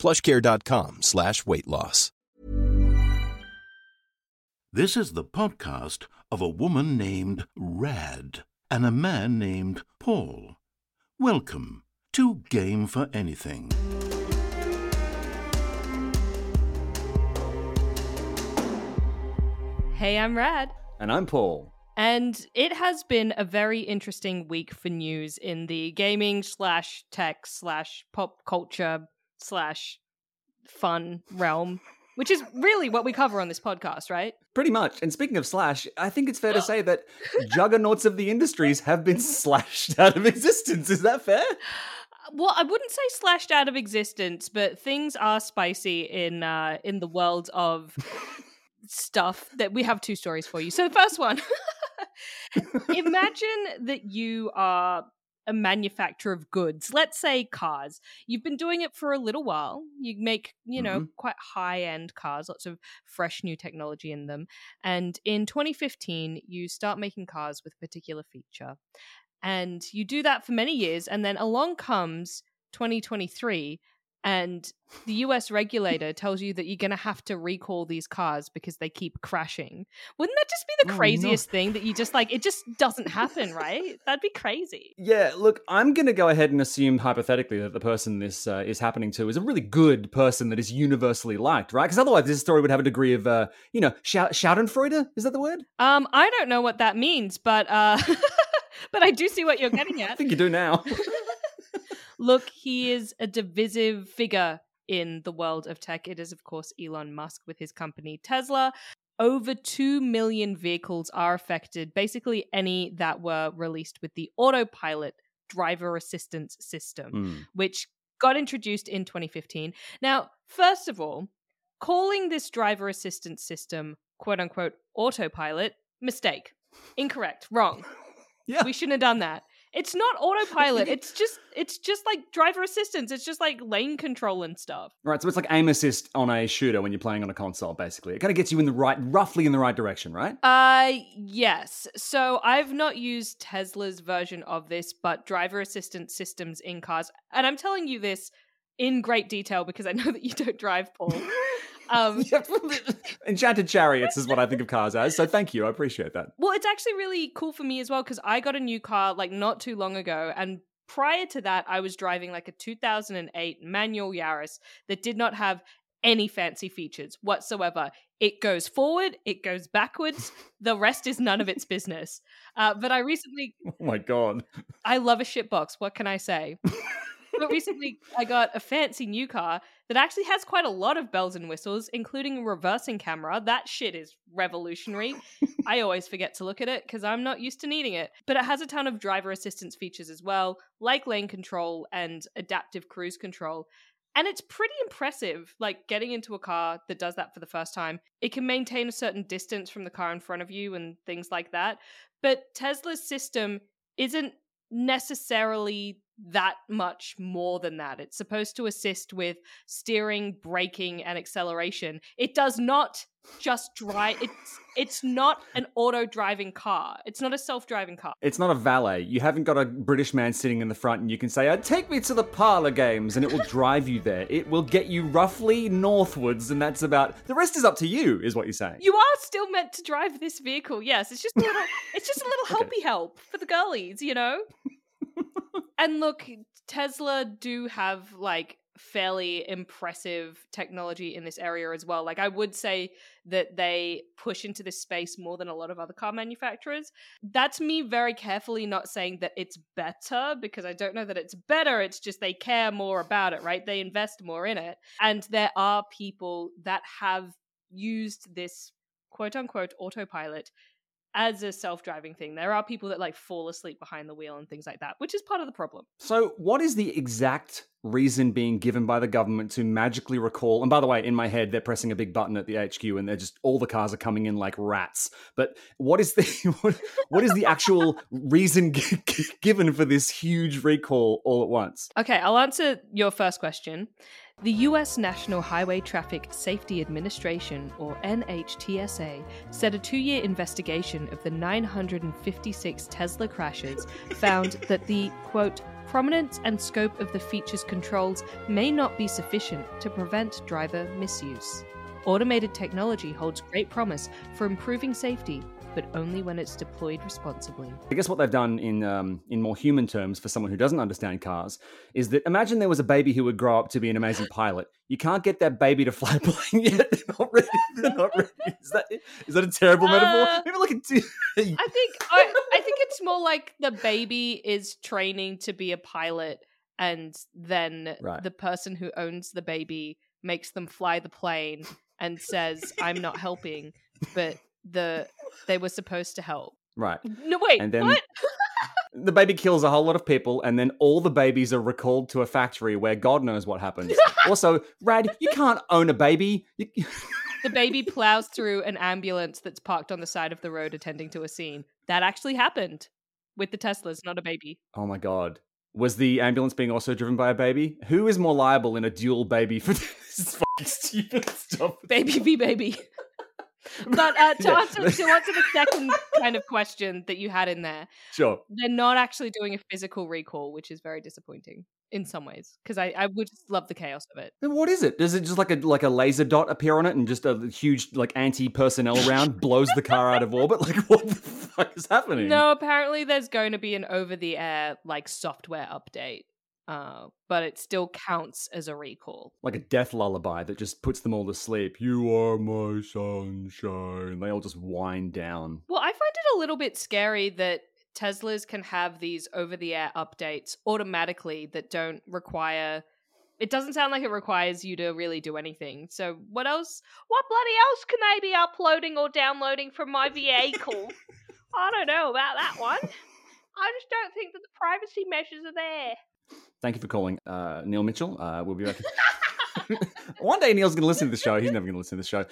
plushcare.com slash weight loss. This is the podcast of a woman named Rad and a man named Paul. Welcome to Game for Anything. Hey, I'm Rad. And I'm Paul. And it has been a very interesting week for news in the gaming slash tech slash pop culture slash fun realm, which is really what we cover on this podcast, right? Pretty much. And speaking of slash, I think it's fair to say that juggernauts of the industries have been slashed out of existence. Is that fair? Well, I wouldn't say slashed out of existence, but things are spicy in uh, in the world of stuff that we have two stories for you. So the first one imagine that you are a manufacturer of goods, let's say cars. You've been doing it for a little while. You make, you know, Mhm. quite high end cars, lots of fresh new technology in them. And in 2015, you start making cars with a particular feature. And you do that for many years. And then along comes 2023 and the US regulator tells you that you're going to have to recall these cars because they keep crashing. Wouldn't that just be the Oh, no. craziest thing that you just like it just doesn't happen, right? That'd be crazy. Yeah, look, I'm going to go ahead and assume hypothetically that the person this uh, is happening to is a really good person that is universally liked, right? Because otherwise, this story would have a degree of, uh, you know, shout- Schadenfreude. Is that the word? Um I don't know what that means, but uh but I do see what you're getting at. I think you do now. Look, he is a divisive figure in the world of tech. It is, of course, Elon Musk with his company Tesla. Over 2 million vehicles are affected, basically, any that were released with the autopilot driver assistance system, Mm. which got introduced in 2015. Now, first of all, calling this driver assistance system quote unquote autopilot, mistake. Incorrect. Wrong. Yeah. We shouldn't have done that. It's not autopilot. it's just it's just like driver assistance. It's just like lane control and stuff. Right, so it's like aim assist on a shooter when you're playing on a console, basically. It kind of gets you in the right, roughly in the right direction, right? Uh yes. So I've not used Tesla's version of this, but driver assistance systems in cars. And I'm telling you this in great detail because I know that you don't drive, Paul. Um Enchanted chariots is what I think of cars as, so thank you. I appreciate that. Well, it's actually really cool for me as well because I got a new car like not too long ago, and prior to that, I was driving like a 2008 manual Yaris that did not have any fancy features whatsoever. It goes forward, it goes backwards. the rest is none of its business. Uh, but I recently, Oh my god. I love a shitbox. What can I say? but recently, I got a fancy new car that actually has quite a lot of bells and whistles, including a reversing camera. That shit is revolutionary. I always forget to look at it because I'm not used to needing it. But it has a ton of driver assistance features as well, like lane control and adaptive cruise control. And it's pretty impressive, like getting into a car that does that for the first time. It can maintain a certain distance from the car in front of you and things like that. But Tesla's system isn't necessarily that much more than that. It's supposed to assist with steering, braking, and acceleration. It does not just drive. It's it's not an auto driving car. It's not a self driving car. It's not a valet. You haven't got a British man sitting in the front and you can say, uh, Take me to the parlor games, and it will drive you there. It will get you roughly northwards, and that's about. The rest is up to you, is what you're saying. You are still meant to drive this vehicle. Yes, it's just a little. it's just a little Okay. helpy help for the girlies, you know. And look, Tesla do have like fairly impressive technology in this area as well. Like I would say that they push into this space more than a lot of other car manufacturers. That's me very carefully not saying that it's better because I don't know that it's better. It's just they care more about it, right? They invest more in it. And there are people that have used this quote unquote autopilot as a self-driving thing. There are people that like fall asleep behind the wheel and things like that, which is part of the problem. So, what is the exact reason being given by the government to magically recall? And by the way, in my head, they're pressing a big button at the HQ, and they're just all the cars are coming in like rats. But what is the what, what is the actual reason g- given for this huge recall all at once? Okay, I'll answer your first question. The US National Highway Traffic Safety Administration, or NHTSA, said a two year investigation of the 956 Tesla crashes found that the, quote, prominence and scope of the feature's controls may not be sufficient to prevent driver misuse. Automated technology holds great promise for improving safety, but only when it's deployed responsibly. I guess what they've done in um, in more human terms for someone who doesn't understand cars is that imagine there was a baby who would grow up to be an amazing pilot. You can't get that baby to fly a plane yet. They're not ready. They're not ready. Is that is that a terrible Uh, metaphor? Maybe look at. I think I, I think it's more like the baby is training to be a pilot, and then Right. the person who owns the baby makes them fly the plane and says, "I'm not helping," but the they were supposed to help. right. No, wait, And then- what? The baby kills a whole lot of people, and then all the babies are recalled to a factory where God knows what happens. also, Rad, you can't own a baby. You, the baby plows through an ambulance that's parked on the side of the road, attending to a scene. That actually happened with the Teslas, not a baby. oh my God. Was the ambulance being also driven by a baby? Who is more liable in a duel baby for this fucking stupid stuff? baby v baby. But uh, to, Yeah. answer, to answer the second kind of question that you had in there, Sure. they're not actually doing a physical recall, which is very disappointing in some ways because I, I would just love the chaos of it. Then what is it? Does it just like a like a laser dot appear on it and just a huge like anti personnel round blows the car out of orbit? Like what the fuck is happening? No, apparently there's going to be an over the air like software update, uh, but it still counts as a recall. Like a death lullaby that just puts them all to sleep. You are my sunshine. They all just wind down. Well, I find it a little bit scary that Teslas can have these over the air updates automatically that don't require. It doesn't sound like it requires you to really do anything. So, what else? What bloody else can they be uploading or downloading from my vehicle? I don't know about that one. I just don't think that the privacy measures are there. Thank you for calling, uh, Neil Mitchell. Uh, we'll be back. One day Neil's going to listen to the show. He's never going to listen to the show.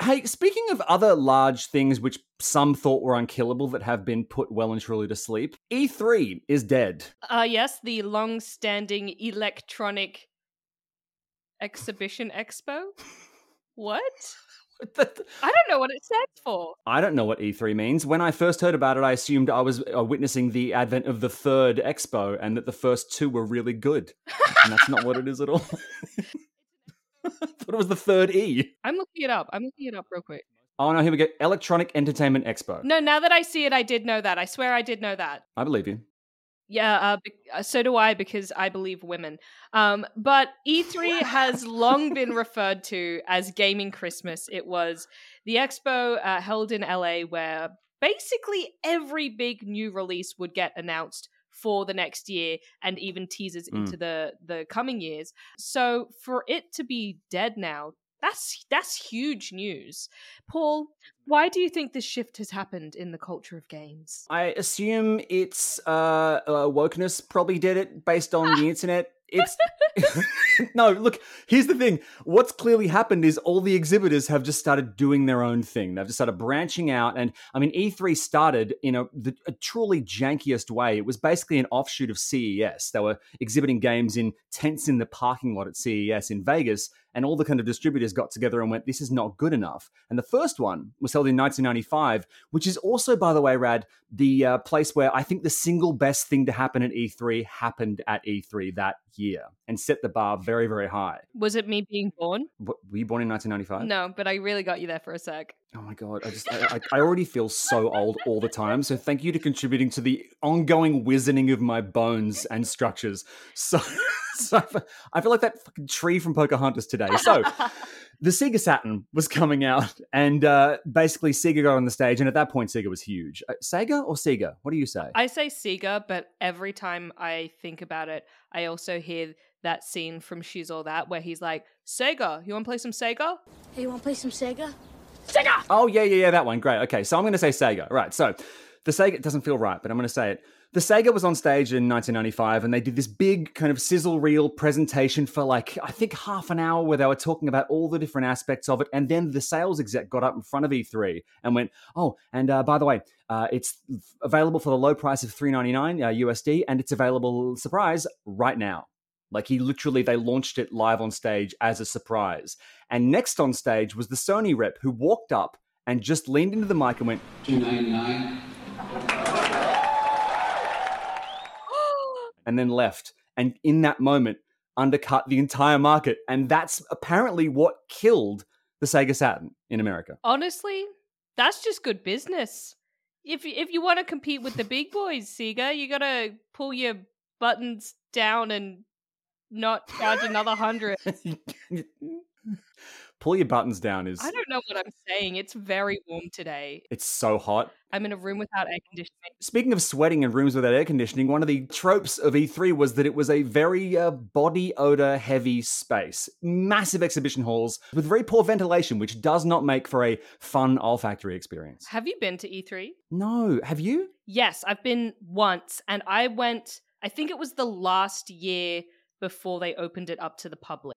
Hey, speaking of other large things which some thought were unkillable that have been put well and truly to sleep, E3 is dead. Uh, yes, the long standing electronic exhibition expo. What? I don't know what it stands for. I don't know what E3 means. When I first heard about it, I assumed I was uh, witnessing the advent of the third expo and that the first two were really good. And that's not what it is at all. I thought it was the third E. I'm looking it up. I'm looking it up real quick. Oh no, here we go. Electronic Entertainment Expo. No, now that I see it, I did know that. I swear I did know that. I believe you. Yeah, uh, uh, so do I because I believe women. Um, but E3 has long been referred to as Gaming Christmas. It was the expo uh, held in LA where basically every big new release would get announced for the next year and even teasers Mm. into the the coming years. So for it to be dead now, that's that's huge news. Paul, why do you think this shift has happened in the culture of games? I assume it's uh, uh wokeness probably did it based on the internet. It's no, look, here's the thing. What's clearly happened is all the exhibitors have just started doing their own thing. They've just started branching out. And I mean, E3 started in a, the, a truly jankiest way. It was basically an offshoot of CES. They were exhibiting games in tents in the parking lot at CES in Vegas. And all the kind of distributors got together and went, this is not good enough. And the first one was held in 1995, which is also, by the way, Rad, the uh, place where I think the single best thing to happen at E3 happened at E3 that year and set the bar very, very high. Was it me being born? Were you born in 1995? No, but I really got you there for a sec. Oh my god, I just I, I, already feel so old all the time. So thank you to contributing to the ongoing wizening of my bones and structures. So, so I feel- I feel like that fucking tree from Pocahontas today. So the Sega Saturn was coming out, and uh, basically Sega got on the stage, and at that point Sega was huge. Uh, Sega or Sega? What do you say? I say Sega, but every time I think about it, I also hear that scene from She's All That where he's like, Sega, you want to play some Sega? Hey, you want to play some Sega? Sega! Oh yeah, yeah, yeah, that one. Great. Okay, so I'm going to say Sega. Right. So the Sega doesn't feel right, but I'm going to say it. The Sega was on stage in 1995, and they did this big kind of sizzle reel presentation for like I think half an hour, where they were talking about all the different aspects of it. And then the sales exec got up in front of E3 and went, "Oh, and uh, by the way, uh, it's available for the low price of 3.99 uh, USD, and it's available surprise right now." Like he literally, they launched it live on stage as a surprise. And next on stage was the Sony rep who walked up and just leaned into the mic and went, 299 and then left. And in that moment, undercut the entire market. And that's apparently what killed the Sega Saturn in America. Honestly, that's just good business. If you, if you want to compete with the big boys, Sega, you got to pull your buttons down and not charge another hundred. Pull your buttons down is I don't know what I'm saying. It's very warm today. it's so hot. I'm in a room without air conditioning. Speaking of sweating in rooms without air conditioning, one of the tropes of E3 was that it was a very uh, body odor heavy space. Massive exhibition halls with very poor ventilation, which does not make for a fun olfactory experience. Have you been to E3? No, have you? Yes, I've been once, and I went. I think it was the last year before they opened it up to the public.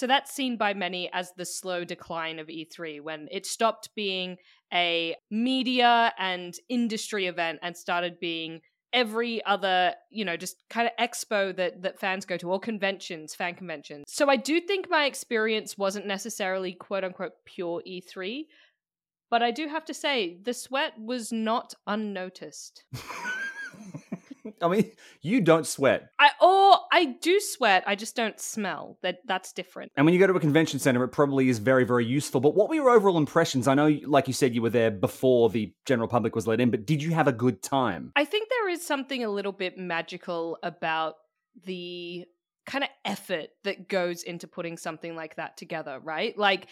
So that's seen by many as the slow decline of E3 when it stopped being a media and industry event and started being every other, you know, just kind of expo that that fans go to or conventions, fan conventions. So I do think my experience wasn't necessarily quote unquote pure E3, but I do have to say the sweat was not unnoticed. I mean, you don't sweat. I or I do sweat, I just don't smell. That that's different. And when you go to a convention center, it probably is very, very useful. But what were your overall impressions? I know, like you said, you were there before the general public was let in, but did you have a good time? I think there is something a little bit magical about the kind of effort that goes into putting something like that together, right? Like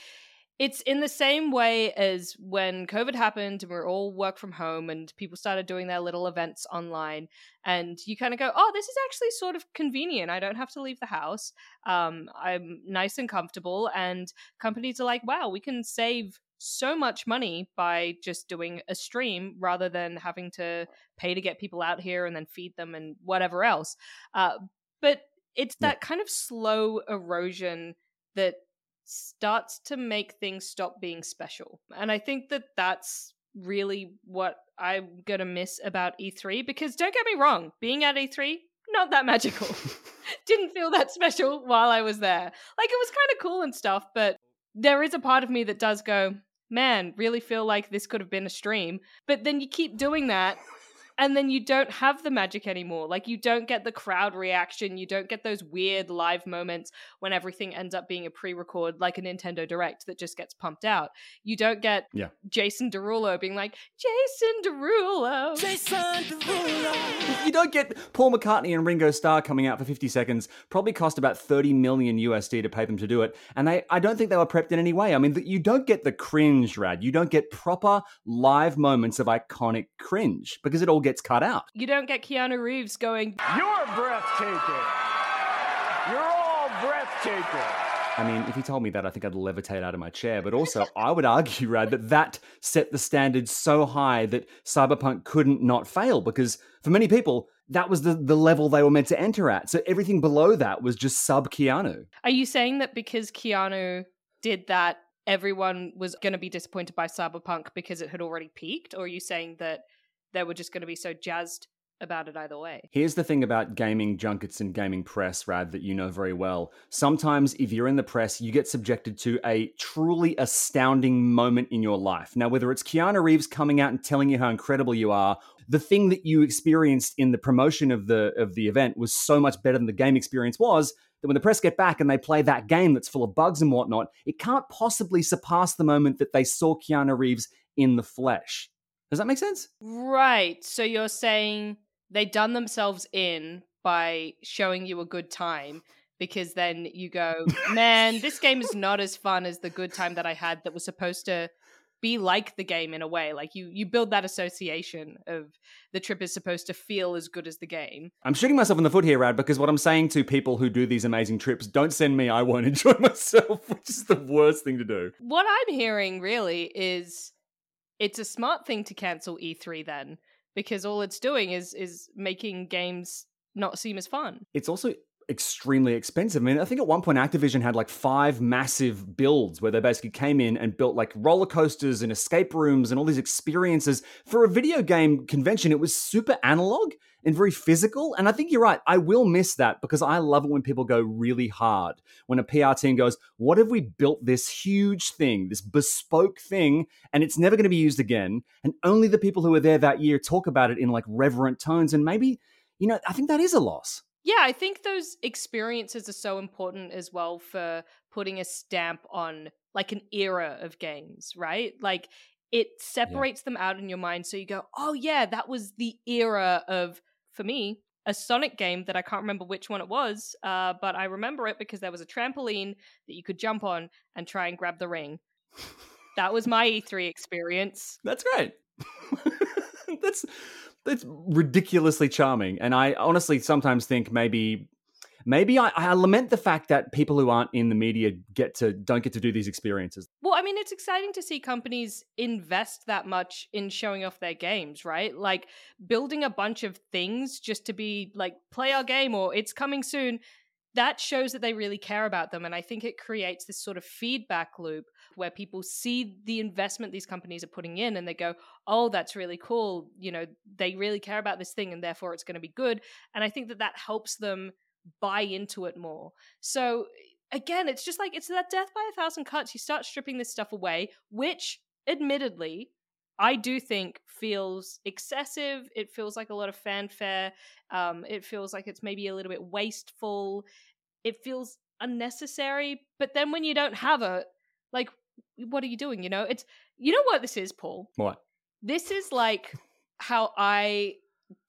it's in the same way as when COVID happened and we are all work from home and people started doing their little events online. And you kind of go, oh, this is actually sort of convenient. I don't have to leave the house. Um, I'm nice and comfortable. And companies are like, wow, we can save so much money by just doing a stream rather than having to pay to get people out here and then feed them and whatever else. Uh, but it's that kind of slow erosion that starts to make things stop being special. And I think that that's really what I'm going to miss about E3 because don't get me wrong, being at E3 not that magical. Didn't feel that special while I was there. Like it was kind of cool and stuff, but there is a part of me that does go, man, really feel like this could have been a stream. But then you keep doing that and then you don't have the magic anymore. Like you don't get the crowd reaction, you don't get those weird live moments when everything ends up being a pre-record like a Nintendo Direct that just gets pumped out. You don't get Yeah. Jason Derulo being like, "Jason Derulo." You don't get Paul McCartney and Ringo Starr coming out for 50 seconds, probably cost about 30 million USD to pay them to do it. And they, I don't think they were prepped in any way. I mean, th- you don't get the cringe, Rad. You don't get proper live moments of iconic cringe because it all gets cut out. You don't get Keanu Reeves going, You're breathtaking. You're all breathtaking. I mean, if he told me that, I think I'd levitate out of my chair. But also, I would argue, Rad, that that set the standard so high that Cyberpunk couldn't not fail because for many people, that was the, the level they were meant to enter at. So everything below that was just sub Keanu. Are you saying that because Keanu did that, everyone was going to be disappointed by Cyberpunk because it had already peaked? Or are you saying that they were just going to be so jazzed about it either way. Here's the thing about gaming junkets and gaming press, Rad, that you know very well. Sometimes, if you're in the press, you get subjected to a truly astounding moment in your life. Now, whether it's Keanu Reeves coming out and telling you how incredible you are, the thing that you experienced in the promotion of the of the event was so much better than the game experience was that when the press get back and they play that game that's full of bugs and whatnot, it can't possibly surpass the moment that they saw Keanu Reeves in the flesh. Does that make sense? Right. So you're saying they done themselves in by showing you a good time because then you go, man, this game is not as fun as the good time that I had that was supposed to be like the game in a way. Like you you build that association of the trip is supposed to feel as good as the game. I'm shooting myself in the foot here, Rad, because what I'm saying to people who do these amazing trips, don't send me, I won't enjoy myself, which is the worst thing to do. What I'm hearing really is it's a smart thing to cancel E3 then because all it's doing is is making games not seem as fun. It's also extremely expensive. I mean, I think at one point Activision had like five massive builds where they basically came in and built like roller coasters and escape rooms and all these experiences for a video game convention. It was super analog and very physical. And I think you're right. I will miss that because I love it when people go really hard. When a PR team goes, What have we built this huge thing, this bespoke thing, and it's never going to be used again? And only the people who were there that year talk about it in like reverent tones. And maybe, you know, I think that is a loss. Yeah, I think those experiences are so important as well for putting a stamp on like an era of games, right? Like it separates yeah. them out in your mind so you go, "Oh yeah, that was the era of for me a Sonic game that I can't remember which one it was, uh, but I remember it because there was a trampoline that you could jump on and try and grab the ring. that was my E3 experience. That's great. That's it's ridiculously charming. And I honestly sometimes think maybe maybe I, I, lament the fact that people who aren't in the media get to don't get to do these experiences. Well, I mean, it's exciting to see companies invest that much in showing off their games, right? Like building a bunch of things just to be like play our game or it's coming soon that shows that they really care about them. And I think it creates this sort of feedback loop where people see the investment these companies are putting in and they go, oh, that's really cool. You know, they really care about this thing and therefore it's going to be good. And I think that that helps them buy into it more. So again, it's just like it's that death by a thousand cuts. You start stripping this stuff away, which admittedly I do think feels excessive. It feels like a lot of fanfare. Um, it feels like it's maybe a little bit wasteful. It feels unnecessary. But then when you don't have it, like, what are you doing? You know, it's you know what this is, Paul. What? This is like how I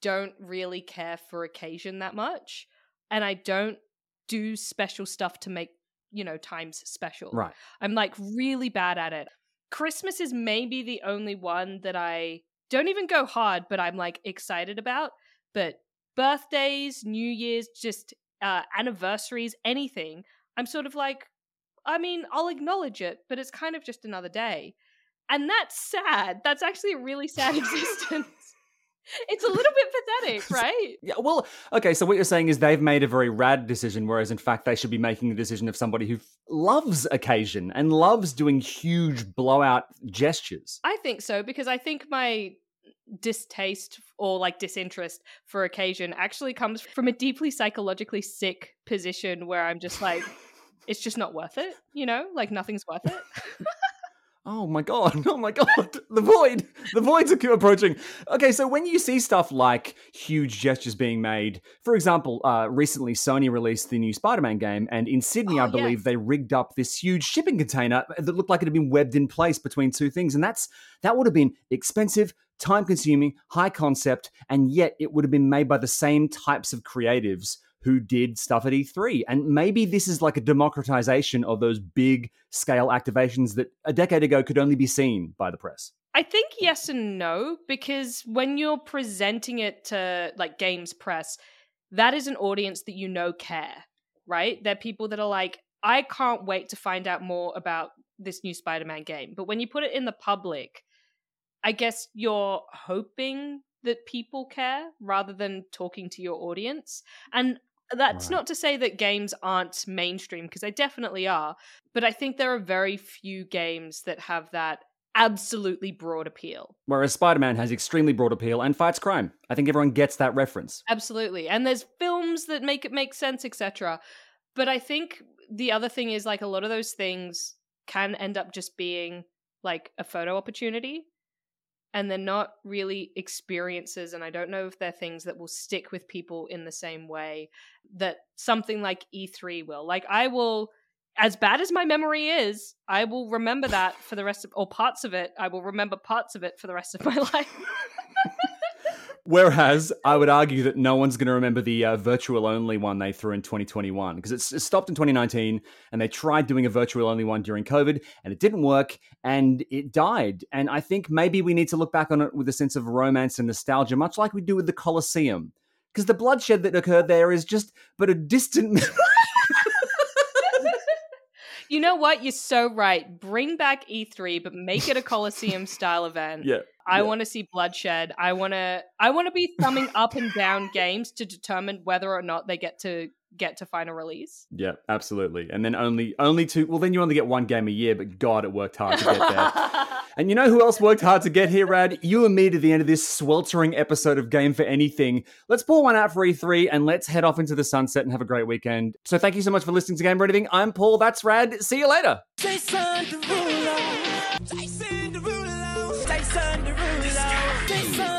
don't really care for occasion that much, and I don't do special stuff to make you know times special. Right. I'm like really bad at it. Christmas is maybe the only one that I don't even go hard, but I'm like excited about. But birthdays, New Year's, just uh, anniversaries, anything, I'm sort of like, I mean, I'll acknowledge it, but it's kind of just another day. And that's sad. That's actually a really sad existence. It's a little bit pathetic, right? yeah. Well, okay. So what you're saying is they've made a very rad decision, whereas in fact they should be making the decision of somebody who loves occasion and loves doing huge blowout gestures. I think so because I think my distaste or like disinterest for occasion actually comes from a deeply psychologically sick position where I'm just like, it's just not worth it. You know, like nothing's worth it. Oh my god! Oh my god! The void! The voids are approaching. Okay, so when you see stuff like huge gestures being made, for example, uh, recently Sony released the new Spider-Man game, and in Sydney, Oh, I believe yes. they rigged up this huge shipping container that looked like it had been webbed in place between two things, and that's that would have been expensive, time-consuming, high concept, and yet it would have been made by the same types of creatives who did stuff at E3. And maybe this is like a democratization of those big scale activations that a decade ago could only be seen by the press. I think yes and no because when you're presenting it to like games press, that is an audience that you know care, right? They're people that are like, I can't wait to find out more about this new Spider-Man game. But when you put it in the public, I guess you're hoping that people care rather than talking to your audience. And that's Right. not to say that games aren't mainstream because they definitely are, but I think there are very few games that have that absolutely broad appeal. Whereas Spider Man has extremely broad appeal and fights crime. I think everyone gets that reference. Absolutely. And there's films that make it make sense, etc. But I think the other thing is like a lot of those things can end up just being like a photo opportunity and they're not really experiences and i don't know if they're things that will stick with people in the same way that something like e3 will. Like i will as bad as my memory is i will remember that for the rest of or parts of it i will remember parts of it for the rest of my life Whereas I would argue that no one's going to remember the uh, virtual only one they threw in 2021 because it stopped in 2019 and they tried doing a virtual only one during COVID and it didn't work and it died. And I think maybe we need to look back on it with a sense of romance and nostalgia, much like we do with the Colosseum. Because the bloodshed that occurred there is just but a distant You know what? You're so right. Bring back E3, but make it a Coliseum style event. Yeah. I yeah. want to see bloodshed. I want to I want to be thumbing up and down games to determine whether or not they get to get to final release. Yeah, absolutely. And then only only two well then you only get one game a year, but god it worked hard to get there. and you know who else worked hard to get here, Rad? You and me to the end of this sweltering episode of Game for Anything. Let's pull one out for E3 and let's head off into the sunset and have a great weekend. So thank you so much for listening to Game for Anything. I'm Paul, that's Rad. See you later. Jason Derulo. Jason Derulo. Jason Derulo. Jason